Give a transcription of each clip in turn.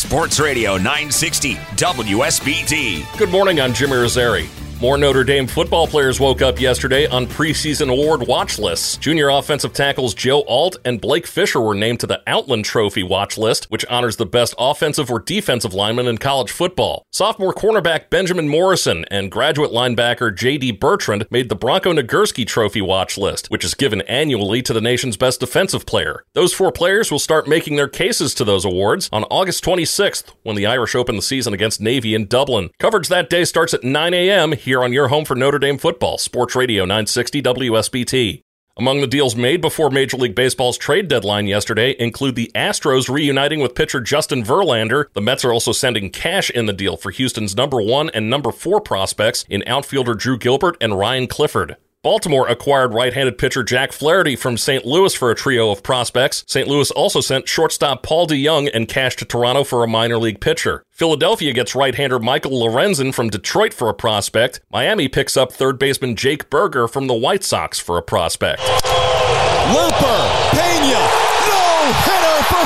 Sports Radio 960 WSBT. Good morning, I'm Jimmy Rosari. More Notre Dame football players woke up yesterday on preseason award watch lists. Junior offensive tackles Joe Alt and Blake Fisher were named to the Outland Trophy watch list, which honors the best offensive or defensive lineman in college football. Sophomore cornerback Benjamin Morrison and graduate linebacker J.D. Bertrand made the Bronco Nagurski Trophy watch list, which is given annually to the nation's best defensive player. Those four players will start making their cases to those awards on August 26th when the Irish open the season against Navy in Dublin. Coverage that day starts at 9 a.m here on your home for Notre Dame football, Sports Radio 960 WSBT. Among the deals made before Major League Baseball's trade deadline yesterday include the Astros reuniting with pitcher Justin Verlander. The Mets are also sending cash in the deal for Houston's number one and number four prospects in outfielder Drew Gilbert and Ryan Clifford. Baltimore acquired right-handed pitcher Jack Flaherty from St. Louis for a trio of prospects. St. Louis also sent shortstop Paul DeJong and cash to Toronto for a minor league pitcher. Philadelphia gets right-hander Michael Lorenzen from Detroit for a prospect. Miami picks up third baseman Jake Burger from the White Sox for a prospect. Looper, Pena, no hitter for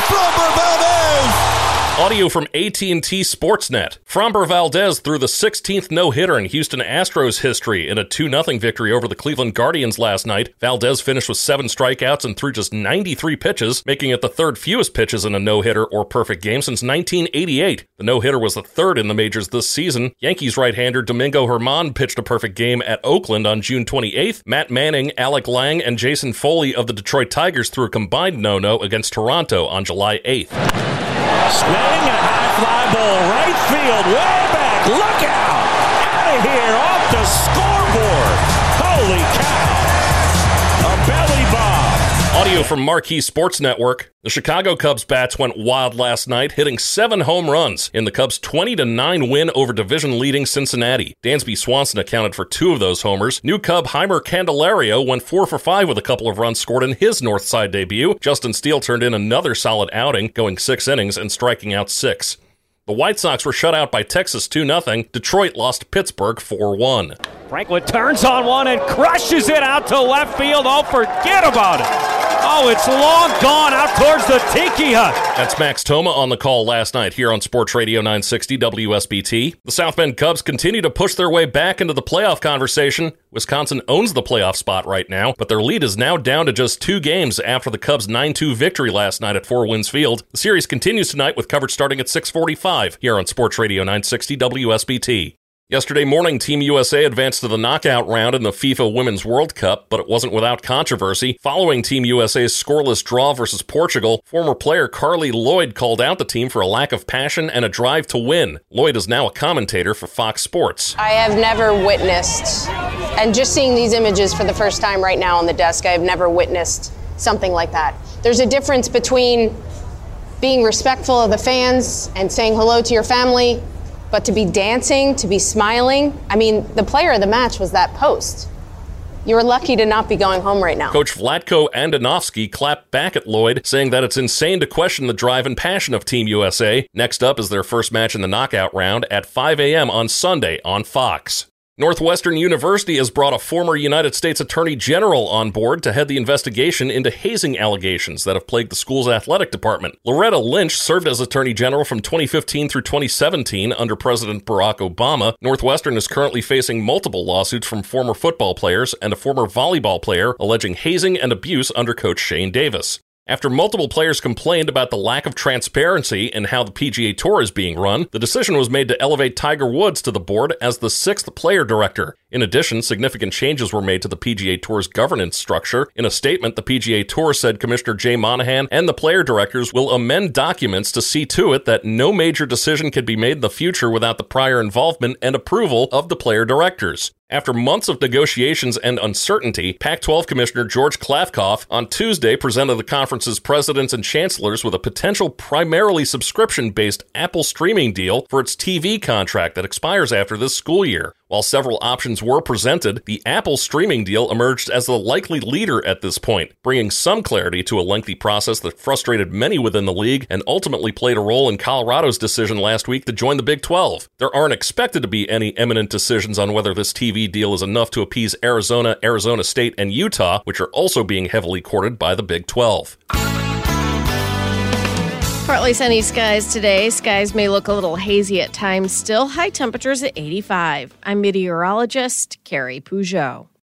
Valdez. Audio from AT&T Sportsnet. Framber Valdez threw the 16th no-hitter in Houston Astros history in a 2-0 victory over the Cleveland Guardians last night. Valdez finished with 7 strikeouts and threw just 93 pitches, making it the third fewest pitches in a no-hitter or perfect game since 1988. The no-hitter was the third in the majors this season. Yankees right-hander Domingo Germán pitched a perfect game at Oakland on June 28th. Matt Manning, Alex Lange, and Jason Foley of the Detroit Tigers threw a combined no-no against Toronto on July 8th. Swing and a high fly ball right field, way back. Look out! Out of here, off the scoreboard. Holy cow! Audio from Marquee Sports Network. The Chicago Cubs bats went wild last night, hitting seven home runs in the Cubs' 20 9 win over division leading Cincinnati. Dansby Swanson accounted for two of those homers. New Cub Jeimer Candelario went 4 for 5 with a couple of runs scored in his North Side debut. Justin Steele turned in another solid outing, going six innings and striking out six. The White Sox were shut out by Texas 2 0. Detroit lost Pittsburgh 4 1. Franklin turns on one and crushes it out to left field. Oh, forget about it. Oh, it's long gone out towards the Tiki Hut. That's Max Toma on the call last night here on Sports Radio 960 WSBT. The South Bend Cubs continue to push their way back into the playoff conversation. Wisconsin owns the playoff spot right now, but their lead is now down to just two games after the Cubs' 9-2 victory last night at Four Winds Field. The series continues tonight with coverage starting at 645 here on Sports Radio 960 WSBT. Yesterday morning, Team USA advanced to the knockout round in the FIFA Women's World Cup, but it wasn't without controversy. Following Team USA's scoreless draw versus Portugal, former player Carli Lloyd called out the team for a lack of passion and a drive to win. Lloyd is now a commentator for Fox Sports. I have never witnessed, and just seeing these images for the first time right now on the desk, I have never witnessed something like that. There's a difference between being respectful of the fans and saying hello to your family but to be dancing, to be smiling, I mean, the player of the match was that post. You're lucky to not be going home right now. Coach Vlatko Andonovski clapped back at Lloyd, saying that it's insane to question the drive and passion of Team USA. Next up is their first match in the knockout round at 5 a.m. on Sunday on Fox. Northwestern University has brought a former United States Attorney General on board to head the investigation into hazing allegations that have plagued the school's athletic department. Loretta Lynch served as Attorney General from 2015 through 2017 under President Barack Obama. Northwestern is currently facing multiple lawsuits from former football players and a former volleyball player alleging hazing and abuse under Coach Shane Davis. After multiple players complained about the lack of transparency in how the PGA Tour is being run, the decision was made to elevate Tiger Woods to the board as the sixth player director. In addition, significant changes were made to the PGA Tour's governance structure. In a statement, the PGA Tour said Commissioner Jay Monahan and the player directors will amend documents to see to it that no major decision can be made in the future without the prior involvement and approval of the player directors. After months of negotiations and uncertainty, Pac 12 Commissioner George Kliavkoff on Tuesday presented the conference's presidents and chancellors with a potential primarily subscription based Apple streaming deal for its TV contract that expires after this school year. While several options were presented, the Apple streaming deal emerged as the likely leader at this point, bringing some clarity to a lengthy process that frustrated many within the league and ultimately played a role in Colorado's decision last week to join the Big 12. There aren't expected to be any imminent decisions on whether this TV deal is enough to appease Arizona, Arizona State, and Utah, which are also being heavily courted by the Big 12. Partly sunny skies today. Skies may look a little hazy at times still. High temperatures at 85. I'm meteorologist Carrie Peugeot.